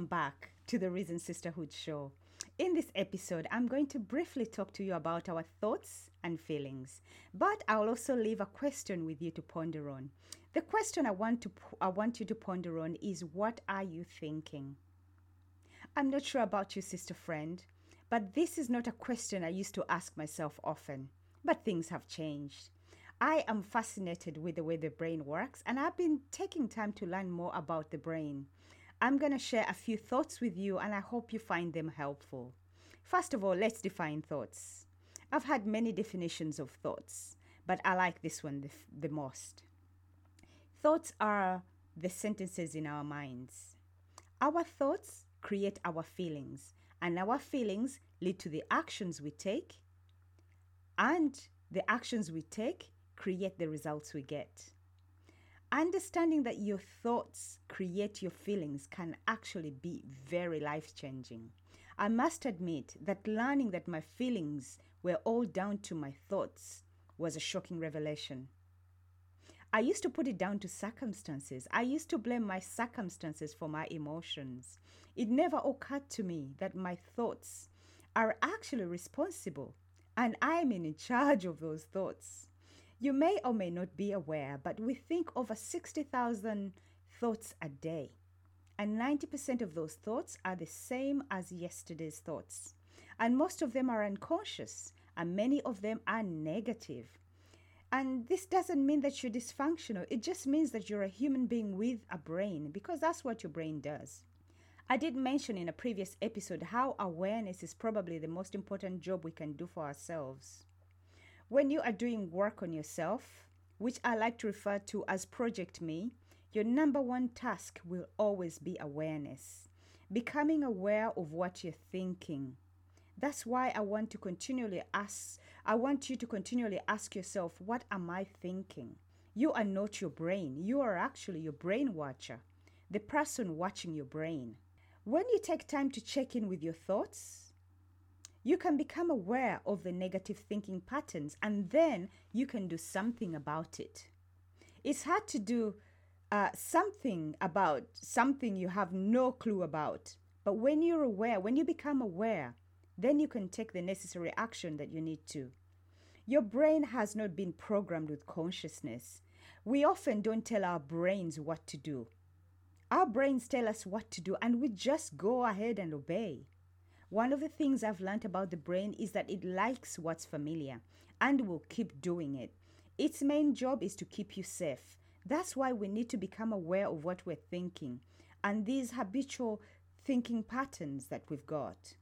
Welcome back to the Reason Sisterhood show. In this episode, I'm going to briefly talk to you about our thoughts and feelings, but I'll also leave a question with you to ponder on. The question I want to I want you to ponder on is what are you thinking? I'm not sure about you, sister friend, but this is not a question I used to ask myself often. But things have changed. I am fascinated with the way the brain works, and I've been taking time to learn more about the brain. I'm going to share a few thoughts with you, and I hope you find them helpful. First of all, let's define thoughts. I've had many definitions of thoughts, but I like this one the, f- the most. Thoughts are the sentences in our minds. Our thoughts create our feelings, and our feelings lead to the actions we take, and the actions we take create the results we get. Understanding that your thoughts create your feelings can actually be very life changing. I must admit that learning that my feelings were all down to my thoughts was a shocking revelation. I used to put it down to circumstances. I used to blame my circumstances for my emotions. It never occurred to me that my thoughts are actually responsible and I'm in charge of those thoughts. You may or may not be aware, but we think over 60,000 thoughts a day. And 90% of those thoughts are the same as yesterday's thoughts. And most of them are unconscious, and many of them are negative. And this doesn't mean that you're dysfunctional, it just means that you're a human being with a brain, because that's what your brain does. I did mention in a previous episode how awareness is probably the most important job we can do for ourselves. When you are doing work on yourself, which I like to refer to as Project Me, your number one task will always be awareness. Becoming aware of what you're thinking. That's why I want to continually ask I want you to continually ask yourself, what am I thinking? You are not your brain. You are actually your brain watcher, the person watching your brain. When you take time to check in with your thoughts, you can become aware of the negative thinking patterns and then you can do something about it. It's hard to do uh, something about something you have no clue about. But when you're aware, when you become aware, then you can take the necessary action that you need to. Your brain has not been programmed with consciousness. We often don't tell our brains what to do. Our brains tell us what to do, and we just go ahead and obey. One of the things I've learned about the brain is that it likes what's familiar and will keep doing it. Its main job is to keep you safe. That's why we need to become aware of what we're thinking and these habitual thinking patterns that we've got.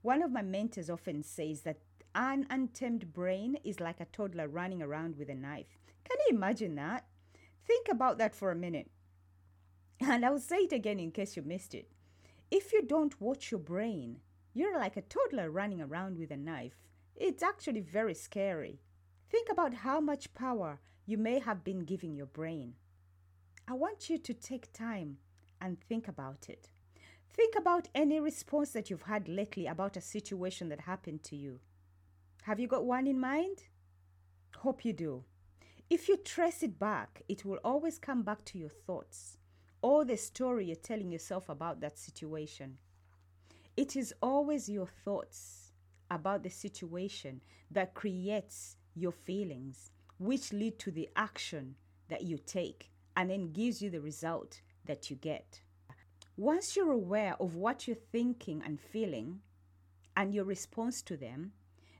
One of my mentors often says that an untamed brain is like a toddler running around with a knife. Can you imagine that? Think about that for a minute. And I'll say it again in case you missed it. If you don't watch your brain, you're like a toddler running around with a knife. It's actually very scary. Think about how much power you may have been giving your brain. I want you to take time and think about it. Think about any response that you've had lately about a situation that happened to you. Have you got one in mind? Hope you do. If you trace it back, it will always come back to your thoughts or the story you're telling yourself about that situation. It is always your thoughts about the situation that creates your feelings, which lead to the action that you take and then gives you the result that you get. Once you're aware of what you're thinking and feeling and your response to them,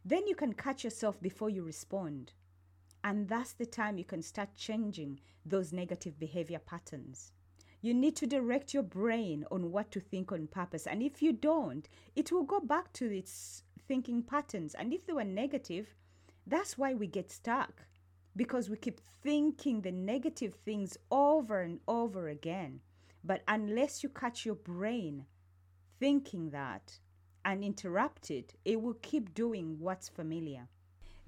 then you can catch yourself before you respond. And that's the time you can start changing those negative behavior patterns. You need to direct your brain on what to think on purpose. And if you don't, it will go back to its thinking patterns. And if they were negative, that's why we get stuck because we keep thinking the negative things over and over again. But unless you catch your brain thinking that and interrupt it, it will keep doing what's familiar.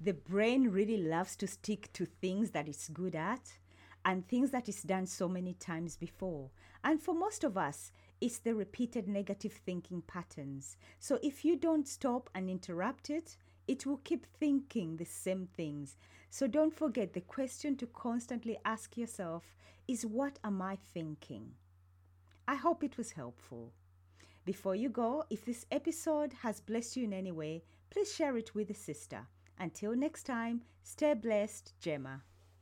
The brain really loves to stick to things that it's good at and things that is done so many times before. And for most of us, it's the repeated negative thinking patterns. So if you don't stop and interrupt it, it will keep thinking the same things. So don't forget the question to constantly ask yourself is what am I thinking? I hope it was helpful. Before you go, if this episode has blessed you in any way, please share it with a sister. Until next time, stay blessed, Gemma.